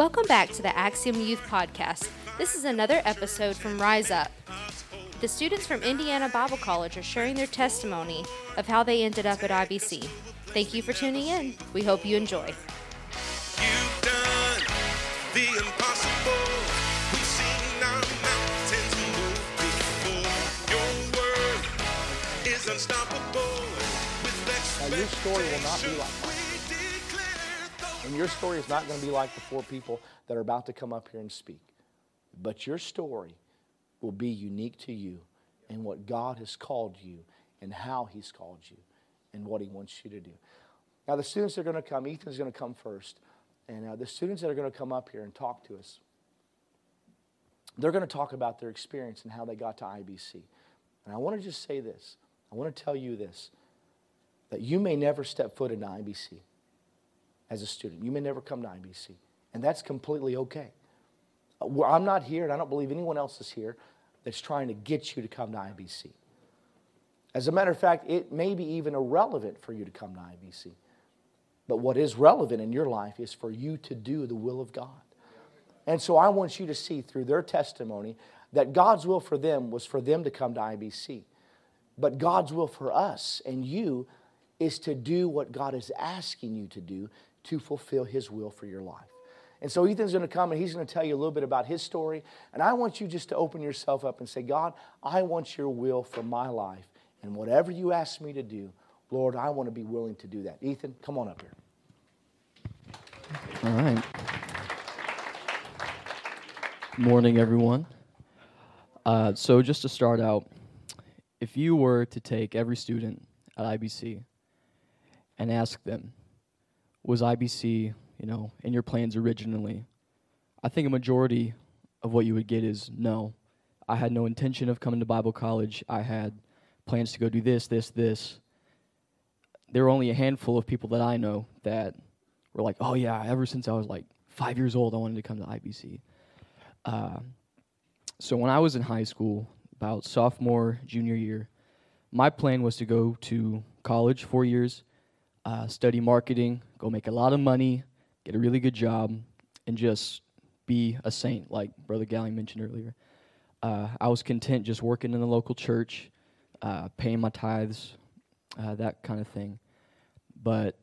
Welcome back to the Axiom Youth Podcast. This is another episode from Rise Up. The students from Indiana Bible College are sharing their testimony of how they ended up at IBC. Thank you for tuning in. We hope you enjoy. You've done the impossible. We've seen our mountains move before. Your word is unstoppable. With Now, your story will not be like mine. And your story is not going to be like the four people that are about to come up here and speak. But your story will be unique to you and what God has called you and how He's called you and what He wants you to do. Now, the students that are going to come, Ethan's going to come first. And uh, the students that are going to come up here and talk to us, they're going to talk about their experience and how they got to IBC. And I want to just say this I want to tell you this that you may never step foot into IBC as a student. You may never come to IBC, and that's completely okay. Uh, I'm not here, and I don't believe anyone else is here that's trying to get you to come to IBC. As a matter of fact, it may be even irrelevant for you to come to IBC. But what is relevant in your life is for you to do the will of God. And so I want you to see through their testimony that God's will for them was for them to come to IBC. But God's will for us and you is to do what God is asking you to do to fulfill His will for your life. And so Ethan's going to come and he's going to tell you a little bit about his story. And I want you just to open yourself up and say, God, I want your will for my life. And whatever you ask me to do, Lord, I want to be willing to do that. Ethan, come on up here. All right. Morning, everyone. Uh, so, just to start out, if you were to take every student at IBC and ask them, was IBC, you know, in your plans originally? I think a majority of what you would get is no. I had no intention of coming to Bible college. I had plans to go do this, this, this. There were only a handful of people that I know that were like, oh yeah, ever since I was like five years old, I wanted to come to IBC. Uh, so when I was in high school, about sophomore, junior year, my plan was to go to college four years, uh, study marketing, go make a lot of money, get a really good job, and just be a saint, like Brother Gallion mentioned earlier. Uh, I was content just working in the local church, uh, paying my tithes, uh, that kind of thing. But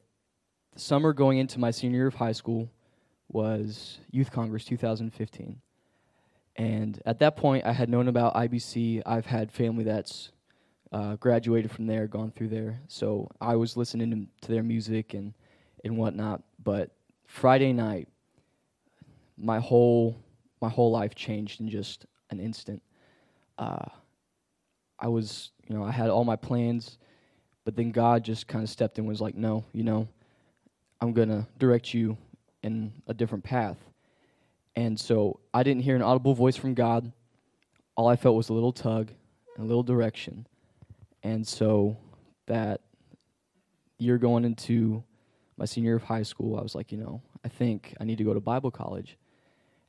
the summer going into my senior year of high school was Youth Congress 2015. And at that point, I had known about IBC. I've had family that's uh, graduated from there, gone through there. So I was listening to, to their music and, and whatnot. But Friday night, my whole my whole life changed in just an instant. Uh, I was, you know, I had all my plans, but then God just kind of stepped in and was like, no, you know, I'm going to direct you in a different path. And so I didn't hear an audible voice from God. All I felt was a little tug and a little direction. And so that year going into my senior year of high school, I was like, you know, I think I need to go to Bible college.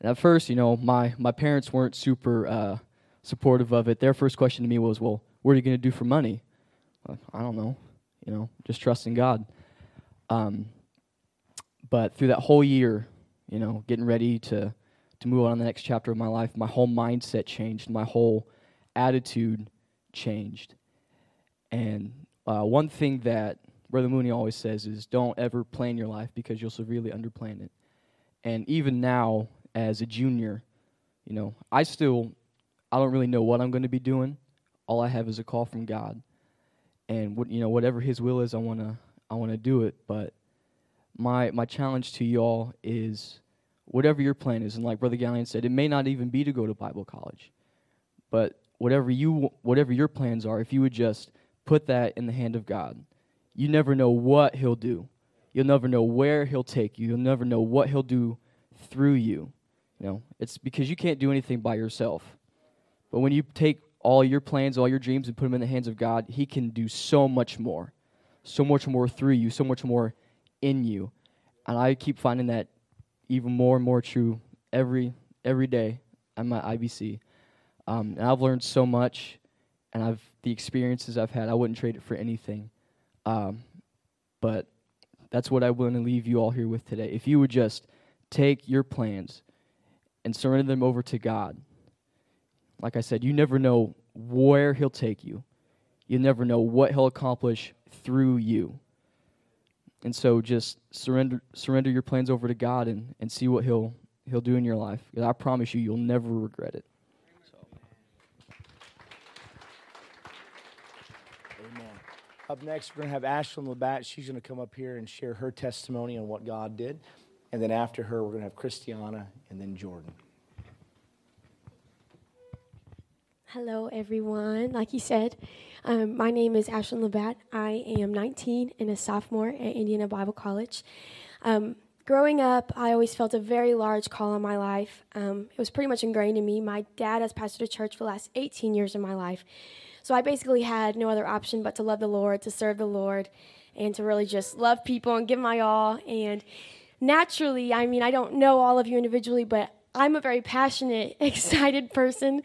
And at first, you know, my, my parents weren't super uh, supportive of it. Their first question to me was, well, what are you going to do for money? Like, I don't know, you know, just trusting God. Um, but through that whole year, you know, getting ready to to move on to the next chapter of my life, my whole mindset changed, my whole attitude changed. And uh, one thing that Brother Mooney always says is don't ever plan your life because you'll severely underplan it. And even now, as a junior, you know, I still, I don't really know what I'm going to be doing. All I have is a call from God, and what you know, whatever His will is, I wanna, I wanna do it. But my my challenge to y'all is whatever your plan is and like brother gallion said it may not even be to go to bible college but whatever you whatever your plans are if you would just put that in the hand of god. You never know what he'll do. You'll never know where he'll take you. You'll never know what he'll do through you. You know it's because you can't do anything by yourself. But when you take all your plans all your dreams and put them in the hands of god he can do so much more. So much more through you. So much more in you. And i keep finding that even more and more true every every day at my IBC. Um, and I've learned so much, and I've the experiences I've had. I wouldn't trade it for anything. Um, but that's what I want to leave you all here with today. If you would just take your plans and surrender them over to God. Like I said, you never know where He'll take you, you never know what He'll accomplish through you. And so just surrender surrender your plans over to God and, and see what He'll He'll do in your life. I promise you you'll never regret it. Amen. Up next, we're going to have Ashlyn Labatt. She's going to come up here and share her testimony on what God did. And then after her, we're going to have Christiana and then Jordan. Hello, everyone. Like you said, um, my name is Ashlyn Labatt. I am 19 and a sophomore at Indiana Bible College. Um, growing up, I always felt a very large call on my life. Um, it was pretty much ingrained in me. My dad has pastored a church for the last 18 years of my life. So I basically had no other option but to love the Lord, to serve the Lord, and to really just love people and give my all. And naturally, I mean, I don't know all of you individually, but I'm a very passionate, excited person.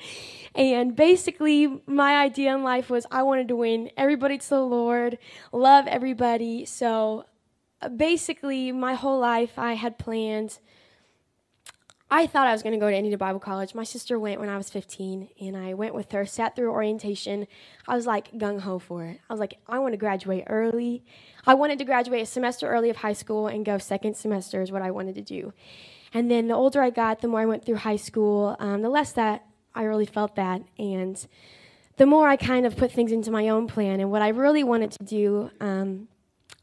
And basically, my idea in life was I wanted to win everybody to the Lord, love everybody. So uh, basically, my whole life, I had planned I thought I was going to go to Indiana Bible College. My sister went when I was 15, and I went with her, sat through orientation. I was like gung ho for it. I was like, I want to graduate early. I wanted to graduate a semester early of high school and go second semester, is what I wanted to do. And then the older I got, the more I went through high school, um, the less that I really felt that. And the more I kind of put things into my own plan. And what I really wanted to do um,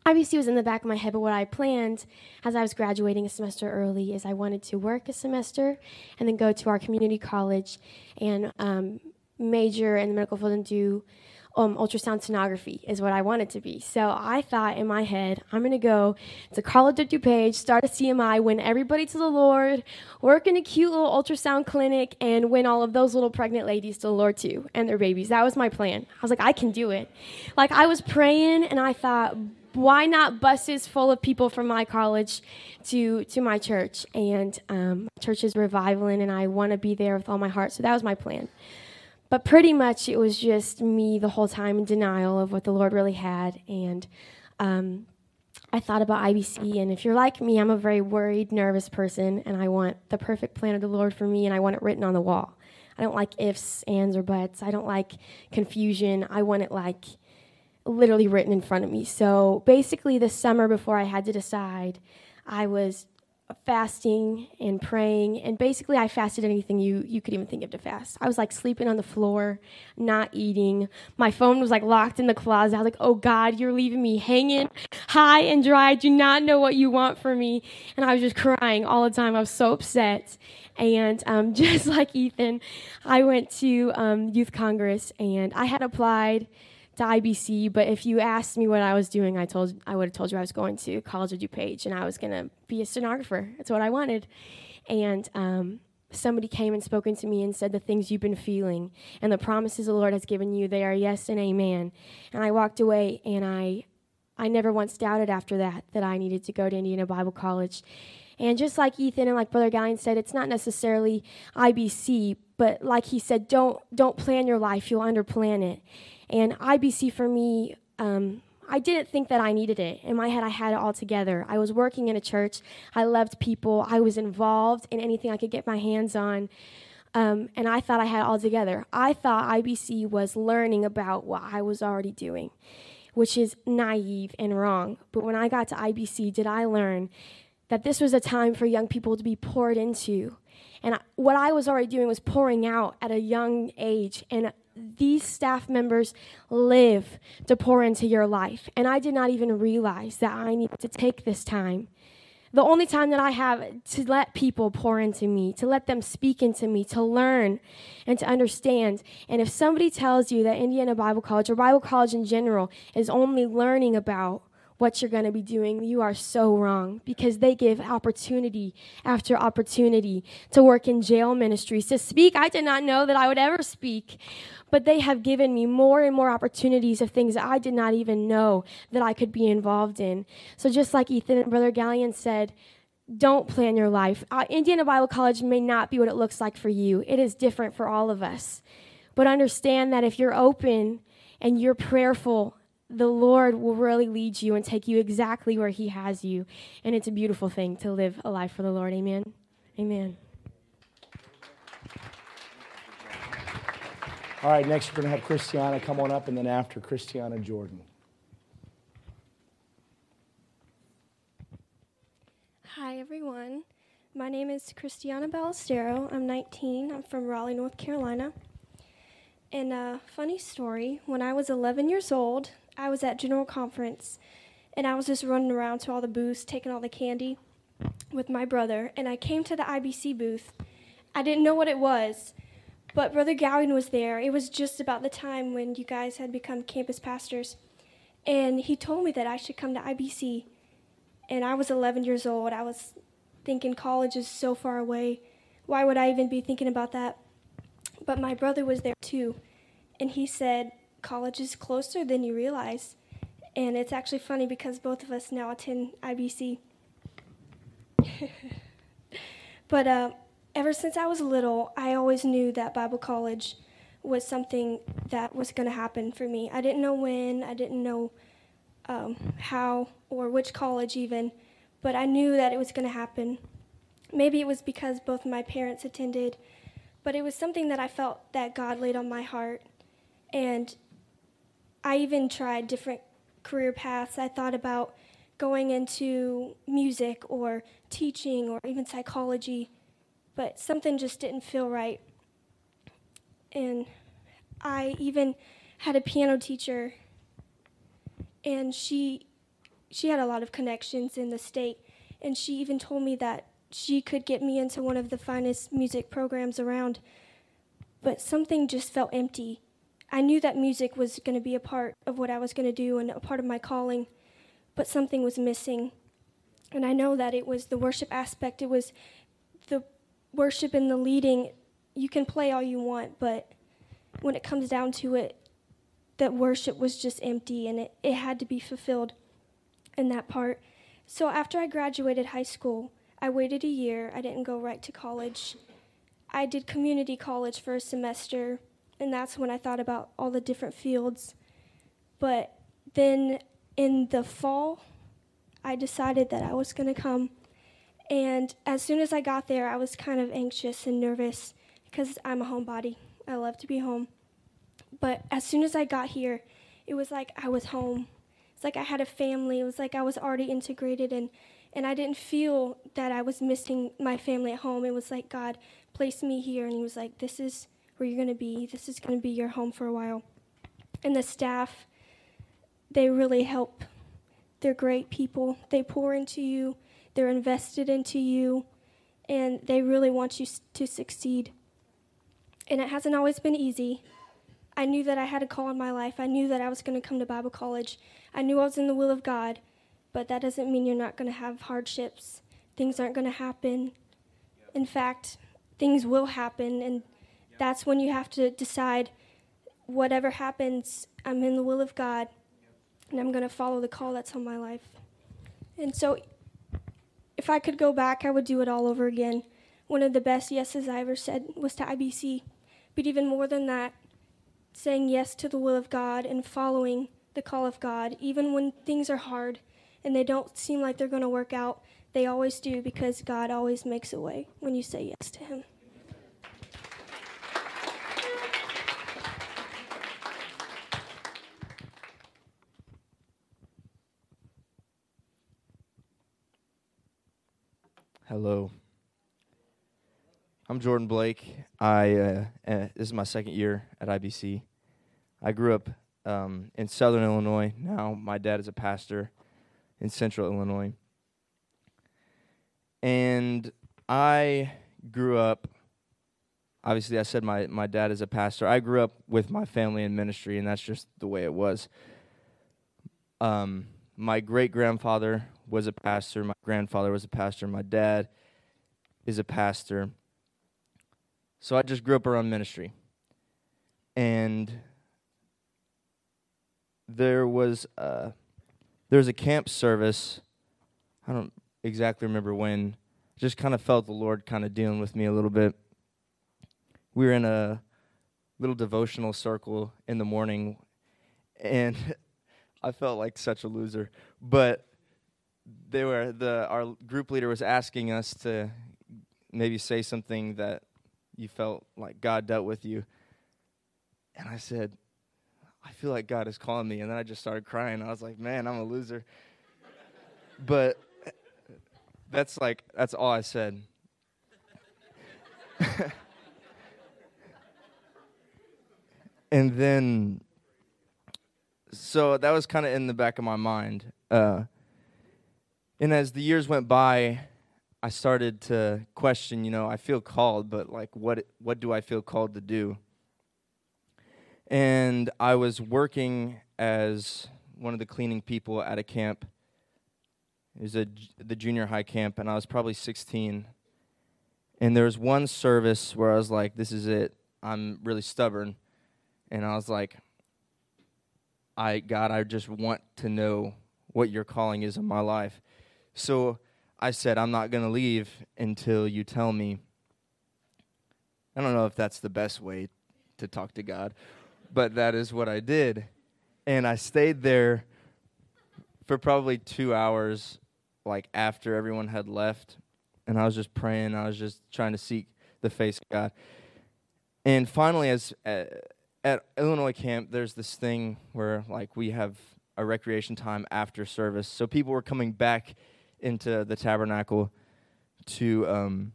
obviously it was in the back of my head, but what I planned as I was graduating a semester early is I wanted to work a semester and then go to our community college and um, major in the medical field and do um, ultrasound sonography is what I wanted to be. So I thought in my head, I'm going to go to College of DuPage, start a CMI, win everybody to the Lord, work in a cute little ultrasound clinic, and win all of those little pregnant ladies to the Lord too and their babies. That was my plan. I was like, I can do it. Like I was praying and I thought, why not buses full of people from my college to to my church? And um, church is revivaling and i want to be there with all my heart. So that was my plan. But pretty much it was just me the whole time in denial of what the lord really had. And um, i thought about ibc and if you're like me i'm a very worried nervous person and i want the perfect plan of the lord for me and i want it written on the wall. I don't like ifs ands or buts. I don't like confusion. I want it like literally written in front of me. So basically, the summer before I had to decide, I was fasting and praying and basically I fasted anything you you could even think of to fast. I was like sleeping on the floor, not eating. My phone was like locked in the closet. I was like, "Oh God, you're leaving me hanging high and dry. I do not know what you want from me." And I was just crying all the time. I was so upset. And um, just like Ethan, I went to um, Youth Congress and I had applied to IBC, but if you asked me what I was doing, I told I would have told you I was going to College of DuPage and I was going to be a sonographer. That's what I wanted. And um, somebody came and spoken to me and said the things you've been feeling and the promises the Lord has given you, they are yes and amen. And I walked away and I I never once doubted after that that I needed to go to Indiana Bible College. And just like Ethan and like Brother Gallion said, it's not necessarily IBC, but like he said, don't don't plan your life, you'll underplan it. And IBC for me, um, I didn't think that I needed it. In my head, I had it all together. I was working in a church. I loved people. I was involved in anything I could get my hands on. Um, and I thought I had it all together. I thought IBC was learning about what I was already doing, which is naive and wrong. But when I got to IBC, did I learn that this was a time for young people to be poured into? And I, what I was already doing was pouring out at a young age. And these staff members live to pour into your life. And I did not even realize that I needed to take this time. The only time that I have to let people pour into me, to let them speak into me, to learn and to understand. And if somebody tells you that Indiana Bible College or Bible College in general is only learning about what you're going to be doing, you are so wrong because they give opportunity after opportunity to work in jail ministries, to speak. I did not know that I would ever speak, but they have given me more and more opportunities of things that I did not even know that I could be involved in. So, just like Ethan and Brother Gallion said, don't plan your life. Uh, Indiana Bible College may not be what it looks like for you, it is different for all of us. But understand that if you're open and you're prayerful the Lord will really lead you and take you exactly where He has you. And it's a beautiful thing to live a life for the Lord. Amen. Amen. All right, next we're going to have Christiana come on up, and then after Christiana Jordan. Hi, everyone. My name is Christiana Ballestero. I'm 19. I'm from Raleigh, North Carolina. And a funny story when I was 11 years old, I was at General Conference and I was just running around to all the booths, taking all the candy with my brother. And I came to the IBC booth. I didn't know what it was, but Brother Gowan was there. It was just about the time when you guys had become campus pastors. And he told me that I should come to IBC and I was 11 years old. I was thinking college is so far away. Why would I even be thinking about that? But my brother was there too, and he said, College is closer than you realize. And it's actually funny because both of us now attend IBC. but uh, ever since I was little, I always knew that Bible college was something that was going to happen for me. I didn't know when, I didn't know um, how or which college even, but I knew that it was going to happen. Maybe it was because both my parents attended, but it was something that I felt that God laid on my heart. And I even tried different career paths. I thought about going into music or teaching or even psychology, but something just didn't feel right. And I even had a piano teacher and she she had a lot of connections in the state and she even told me that she could get me into one of the finest music programs around but something just felt empty i knew that music was going to be a part of what i was going to do and a part of my calling but something was missing and i know that it was the worship aspect it was the worship and the leading you can play all you want but when it comes down to it that worship was just empty and it, it had to be fulfilled in that part. So after I graduated high school, I waited a year. I didn't go right to college. I did community college for a semester, and that's when I thought about all the different fields. But then in the fall, I decided that I was going to come. And as soon as I got there, I was kind of anxious and nervous because I'm a homebody. I love to be home. But as soon as I got here, it was like I was home. It's like I had a family. It was like I was already integrated and and I didn't feel that I was missing my family at home. It was like God placed me here and he was like this is where you're going to be. This is going to be your home for a while. And the staff they really help. They're great people. They pour into you. They're invested into you and they really want you to succeed. And it hasn't always been easy. I knew that I had a call in my life. I knew that I was going to come to Bible college. I knew I was in the will of God, but that doesn't mean you're not going to have hardships. Things aren't going to happen. In fact, things will happen, and that's when you have to decide whatever happens, I'm in the will of God, and I'm going to follow the call that's on my life. And so, if I could go back, I would do it all over again. One of the best yeses I ever said was to IBC. But even more than that, saying yes to the will of God and following the call of God, even when things are hard and they don't seem like they're going to work out, they always do because God always makes a way when you say yes to Him. Hello. I'm Jordan Blake. I uh, uh, this is my second year at IBC. I grew up um, in Southern Illinois. Now my dad is a pastor in Central Illinois, and I grew up. Obviously, I said my my dad is a pastor. I grew up with my family in ministry, and that's just the way it was. Um, my great grandfather was a pastor. My grandfather was a pastor. My dad is a pastor. So I just grew up around ministry. And there was a, there was a camp service. I don't exactly remember when. Just kind of felt the Lord kind of dealing with me a little bit. We were in a little devotional circle in the morning, and I felt like such a loser. But they were the our group leader was asking us to maybe say something that you felt like God dealt with you. And I said, I feel like God is calling me. And then I just started crying. I was like, man, I'm a loser. but that's like, that's all I said. and then, so that was kind of in the back of my mind. Uh, and as the years went by, I started to question, you know, I feel called, but like what what do I feel called to do? And I was working as one of the cleaning people at a camp. It was a, the junior high camp, and I was probably 16. And there was one service where I was like, this is it. I'm really stubborn. And I was like, I, God, I just want to know what your calling is in my life. So I said, I'm not going to leave until you tell me. I don't know if that's the best way to talk to God, but that is what I did. And I stayed there for probably two hours, like after everyone had left. And I was just praying. I was just trying to seek the face of God. And finally, as uh, at Illinois camp, there's this thing where like we have a recreation time after service. So people were coming back into the tabernacle to um,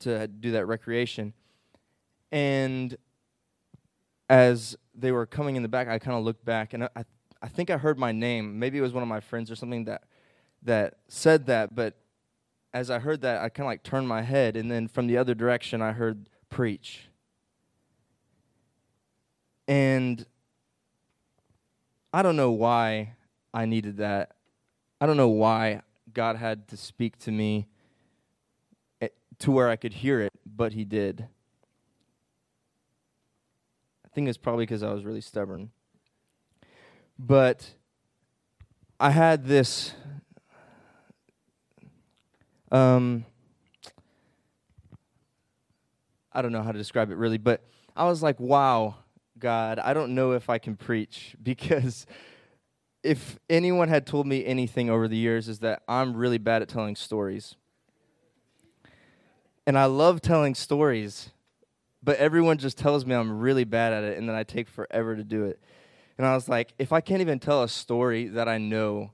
to do that recreation. And as they were coming in the back, I kind of looked back and I, I think I heard my name. Maybe it was one of my friends or something that that said that. But as I heard that, I kind of like turned my head, and then from the other direction, I heard preach. And I don't know why I needed that I don't know why God had to speak to me eh, to where I could hear it, but He did. I think it's probably because I was really stubborn. But I had this. Um, I don't know how to describe it really, but I was like, wow, God, I don't know if I can preach because if anyone had told me anything over the years is that I'm really bad at telling stories. And I love telling stories, but everyone just tells me I'm really bad at it and then I take forever to do it. And I was like, if I can't even tell a story that I know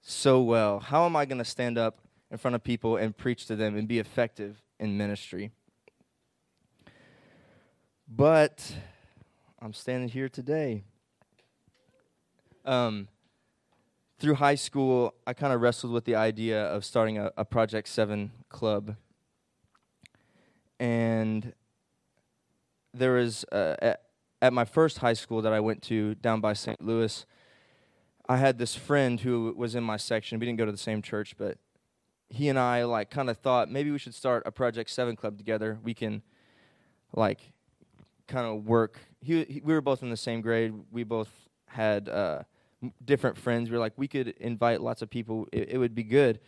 so well, how am I going to stand up in front of people and preach to them and be effective in ministry? But I'm standing here today um, through high school, I kind of wrestled with the idea of starting a, a Project 7 club. And there was, uh, at, at my first high school that I went to down by St. Louis, I had this friend who was in my section. We didn't go to the same church, but he and I like kind of thought maybe we should start a Project 7 club together. We can like kind of work. He, he, we were both in the same grade. We both had uh, different friends. We were like, we could invite lots of people. It, it, would be good,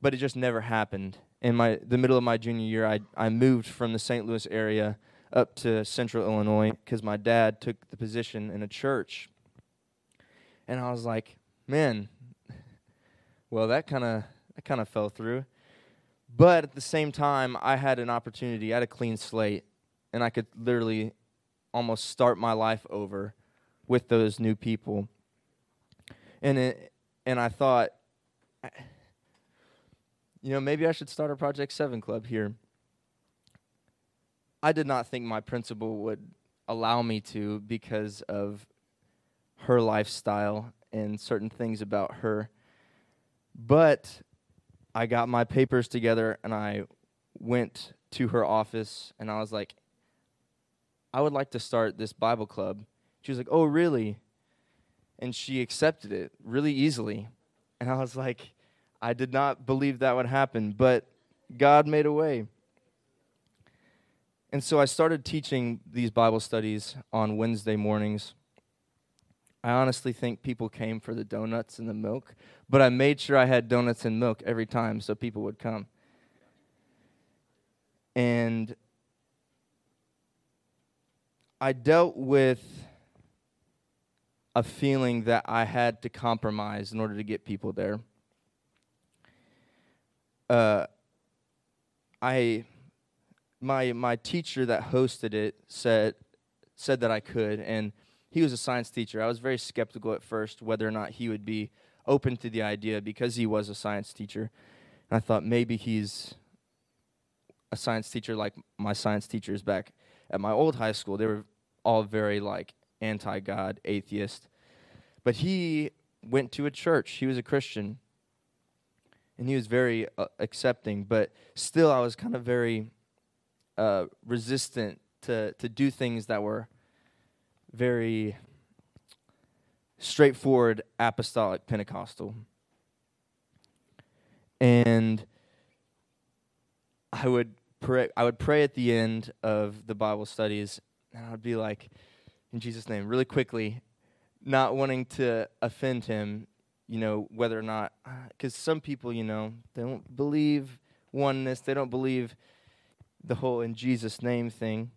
but it just never happened. In my the middle of my junior year, I I moved from the St. Louis area up to Central Illinois because my dad took the position in a church, and I was like, man, well that kind of that kind of fell through. But at the same time, I had an opportunity. I had a clean slate, and I could literally almost start my life over with those new people. And it, and I thought, you know, maybe I should start a Project 7 club here. I did not think my principal would allow me to because of her lifestyle and certain things about her. But I got my papers together and I went to her office and I was like, I would like to start this Bible club she was like, Oh, really? And she accepted it really easily. And I was like, I did not believe that would happen, but God made a way. And so I started teaching these Bible studies on Wednesday mornings. I honestly think people came for the donuts and the milk, but I made sure I had donuts and milk every time so people would come. And I dealt with a feeling that I had to compromise in order to get people there. Uh, I my my teacher that hosted it said said that I could, and he was a science teacher. I was very skeptical at first whether or not he would be open to the idea because he was a science teacher. And I thought maybe he's a science teacher like my science teachers back at my old high school. They were all very like anti-God, atheist. But he went to a church. He was a Christian. And he was very uh, accepting, but still I was kind of very uh, resistant to to do things that were very straightforward apostolic Pentecostal. And I would pray I would pray at the end of the Bible studies and I would be like in Jesus name. Really quickly not wanting to offend him, you know, whether or not cuz some people, you know, they don't believe oneness, they don't believe the whole in Jesus name thing.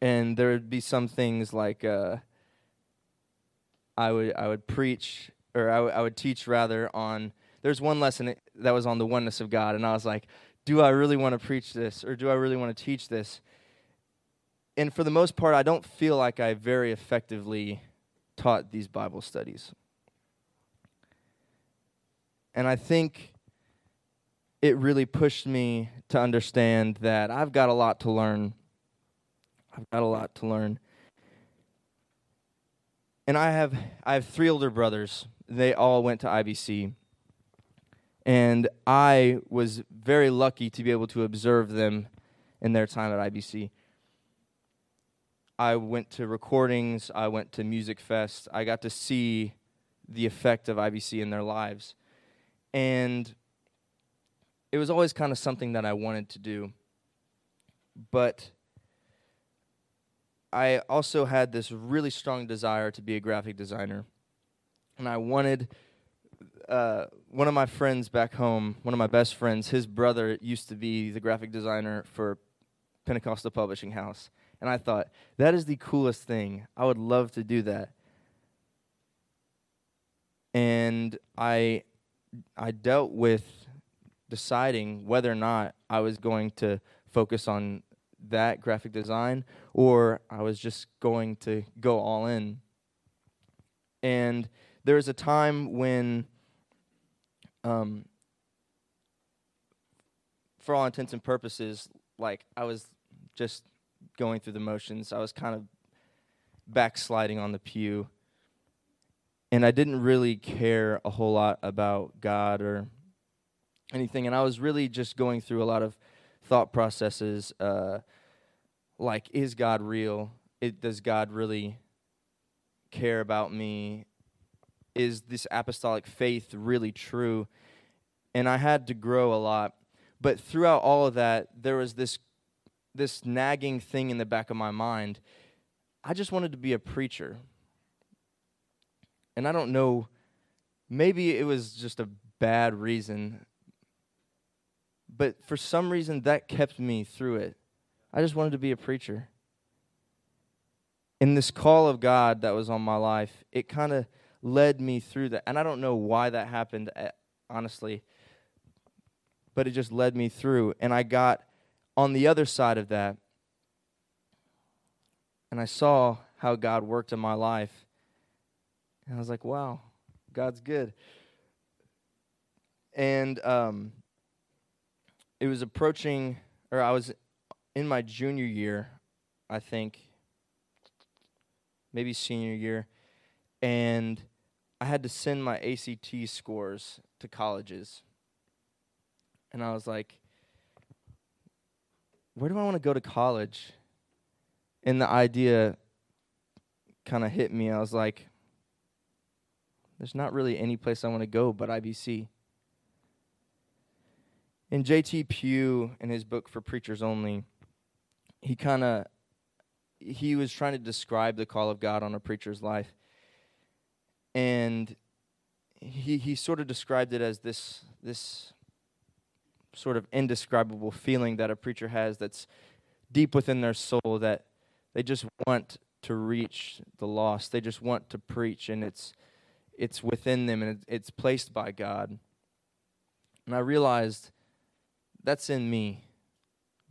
And there would be some things like uh, I would I would preach or I, w- I would teach rather on there's one lesson that was on the oneness of God and I was like do I really want to preach this or do I really want to teach this and for the most part I don't feel like I very effectively taught these Bible studies and I think it really pushed me to understand that I've got a lot to learn I've got a lot to learn and I have I have three older brothers. They all went to IBC. And I was very lucky to be able to observe them in their time at IBC. I went to recordings, I went to Music Fest. I got to see the effect of IBC in their lives. And it was always kind of something that I wanted to do. But I also had this really strong desire to be a graphic designer. And I wanted uh, one of my friends back home, one of my best friends, his brother used to be the graphic designer for Pentecostal Publishing House. And I thought, that is the coolest thing. I would love to do that. And I I dealt with deciding whether or not I was going to focus on that graphic design or I was just going to go all in. And there was a time when, um, for all intents and purposes, like I was just going through the motions. I was kind of backsliding on the pew. And I didn't really care a whole lot about God or anything. And I was really just going through a lot of thought processes uh, like, is God real? It, does God really care about me? Is this apostolic faith really true? And I had to grow a lot. But throughout all of that, there was this, this nagging thing in the back of my mind. I just wanted to be a preacher. And I don't know, maybe it was just a bad reason but for some reason that kept me through it. I just wanted to be a preacher. In this call of God that was on my life, it kind of led me through that. And I don't know why that happened, eh, honestly, but it just led me through. And I got on the other side of that, and I saw how God worked in my life. And I was like, wow, God's good. And um, it was approaching, or I was in my junior year, I think, maybe senior year, and I had to send my ACT scores to colleges. And I was like, where do I want to go to college? And the idea kind of hit me. I was like, there's not really any place I want to go but IBC. In J.T. Pugh, in his book for preachers only, he kind of he was trying to describe the call of God on a preacher's life, and he he sort of described it as this this sort of indescribable feeling that a preacher has that's deep within their soul that they just want to reach the lost. They just want to preach, and it's it's within them, and it's placed by God. And I realized that's in me.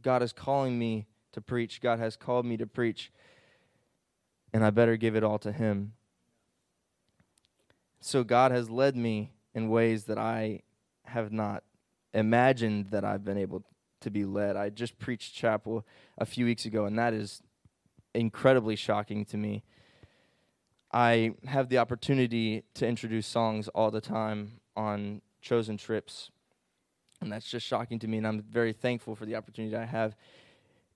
God is calling me to preach. God has called me to preach, and I better give it all to Him. So God has led me in ways that I have not imagined that I've been able to be led. I just preached chapel a few weeks ago, and that is incredibly shocking to me. I have the opportunity to introduce songs all the time on chosen trips, and that's just shocking to me. And I'm very thankful for the opportunity I have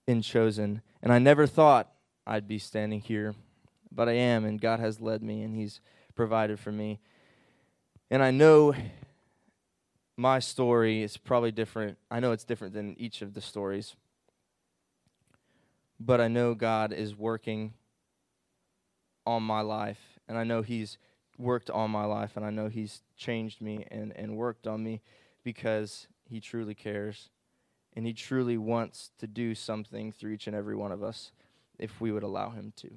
in chosen. And I never thought I'd be standing here, but I am, and God has led me, and He's provided for me. And I know my story is probably different. I know it's different than each of the stories. But I know God is working on my life. And I know He's worked on my life. And I know He's changed me and, and worked on me because He truly cares. And He truly wants to do something through each and every one of us if we would allow Him to.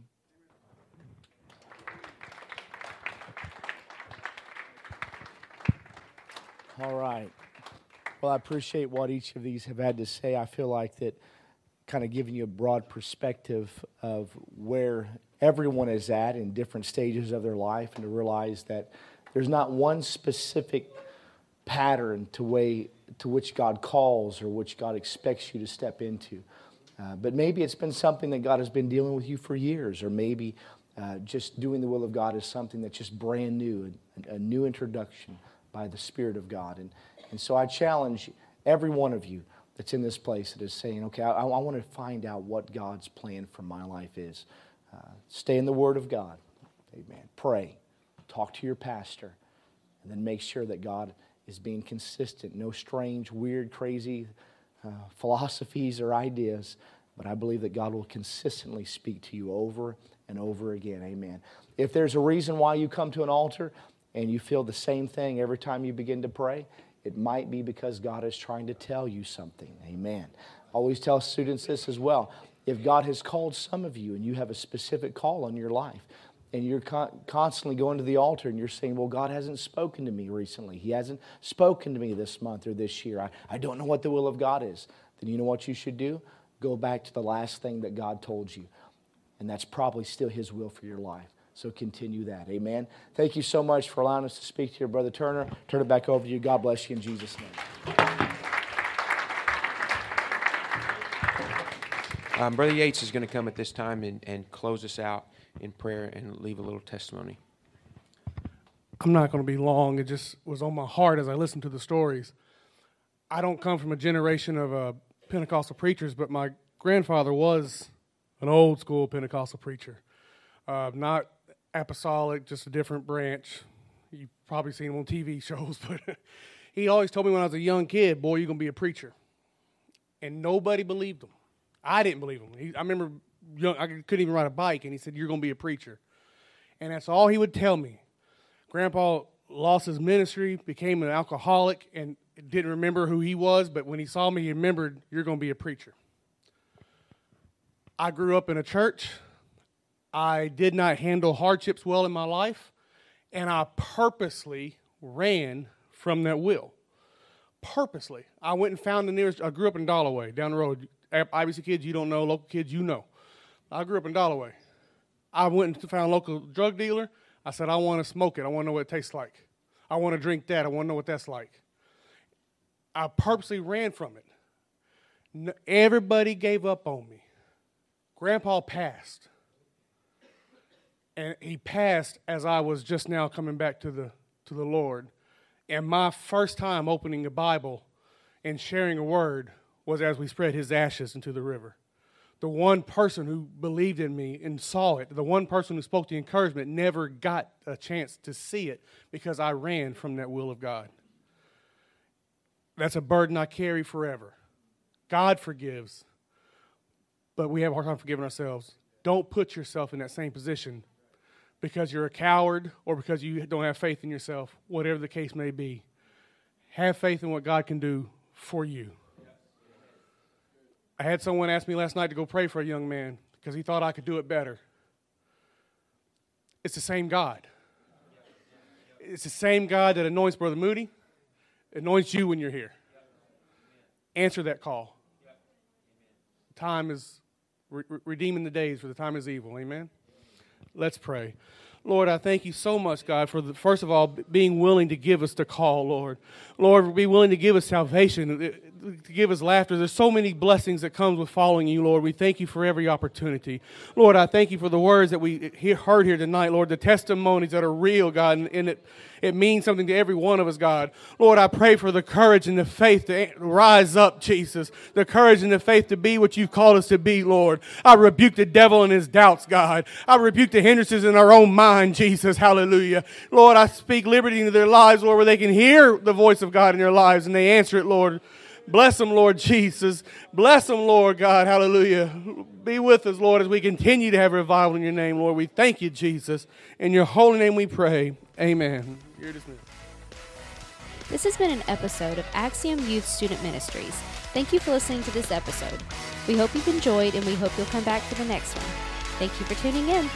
All right. Well, I appreciate what each of these have had to say. I feel like that kind of giving you a broad perspective of where everyone is at in different stages of their life and to realize that there's not one specific pattern to way to which God calls or which God expects you to step into. Uh, but maybe it's been something that God has been dealing with you for years, or maybe uh, just doing the will of God is something that's just brand new, a, a new introduction by the Spirit of God. And, and so I challenge every one of you that's in this place that is saying, okay, I, I want to find out what God's plan for my life is. Uh, stay in the Word of God. Amen. Pray. Talk to your pastor. And then make sure that God is being consistent. No strange, weird, crazy uh, philosophies or ideas. But I believe that God will consistently speak to you over and over again. Amen. If there's a reason why you come to an altar, and you feel the same thing every time you begin to pray, it might be because God is trying to tell you something. Amen. I always tell students this as well. If God has called some of you and you have a specific call on your life, and you're con- constantly going to the altar and you're saying, Well, God hasn't spoken to me recently. He hasn't spoken to me this month or this year. I, I don't know what the will of God is. Then you know what you should do? Go back to the last thing that God told you. And that's probably still His will for your life. So continue that. Amen. Thank you so much for allowing us to speak to your brother Turner. Turn it back over to you. God bless you in Jesus' name. Um, Brother Yates is going to come at this time and, and close us out in prayer and leave a little testimony. I'm not going to be long. It just was on my heart as I listened to the stories. I don't come from a generation of uh, Pentecostal preachers, but my grandfather was an old school Pentecostal preacher. Uh, not apostolic, just a different branch. You've probably seen him on TV shows, but he always told me when I was a young kid, boy, you're going to be a preacher. And nobody believed him. I didn't believe him. He, I remember young, I couldn't even ride a bike, and he said, You're going to be a preacher. And that's all he would tell me. Grandpa lost his ministry, became an alcoholic, and didn't remember who he was, but when he saw me, he remembered, You're going to be a preacher. I grew up in a church. I did not handle hardships well in my life, and I purposely ran from that will. Purposely. I went and found the nearest, I grew up in Dollaway, down the road. IBC kids, you don't know. Local kids, you know. I grew up in Dollaway. I went and found a local drug dealer. I said, I want to smoke it. I want to know what it tastes like. I want to drink that. I want to know what that's like. I purposely ran from it. Everybody gave up on me. Grandpa passed. And he passed as I was just now coming back to the, to the Lord. And my first time opening a Bible and sharing a word was as we spread his ashes into the river. The one person who believed in me and saw it, the one person who spoke the encouragement, never got a chance to see it because I ran from that will of God. That's a burden I carry forever. God forgives, but we have a hard time forgiving ourselves. Don't put yourself in that same position because you're a coward or because you don't have faith in yourself, whatever the case may be. Have faith in what God can do for you. I had someone ask me last night to go pray for a young man because he thought I could do it better. it's the same God. It's the same God that anoints Brother Moody, anoints you when you're here. Answer that call. Time is re- re- redeeming the days, for the time is evil. Amen. Let's pray. Lord, I thank you so much, God, for the, first of all being willing to give us the call, Lord. Lord, be willing to give us salvation, to give us laughter. There's so many blessings that comes with following you, Lord. We thank you for every opportunity. Lord, I thank you for the words that we heard here tonight, Lord, the testimonies that are real, God, and, it, it means something to every one of us, God. Lord, I pray for the courage and the faith to rise up, Jesus. The courage and the faith to be what you've called us to be, Lord. I rebuke the devil and his doubts, God. I rebuke the hindrances in our own mind, Jesus. Hallelujah. Lord, I speak liberty into their lives, Lord, where they can hear the voice of God in their lives and they answer it, Lord. Bless them, Lord Jesus. Bless them, Lord God. Hallelujah. Be with us, Lord, as we continue to have revival in your name, Lord. We thank you, Jesus. In your holy name we pray. Amen. You're dismissed. This has been an episode of Axiom Youth Student Ministries. Thank you for listening to this episode. We hope you've enjoyed and we hope you'll come back for the next one. Thank you for tuning in.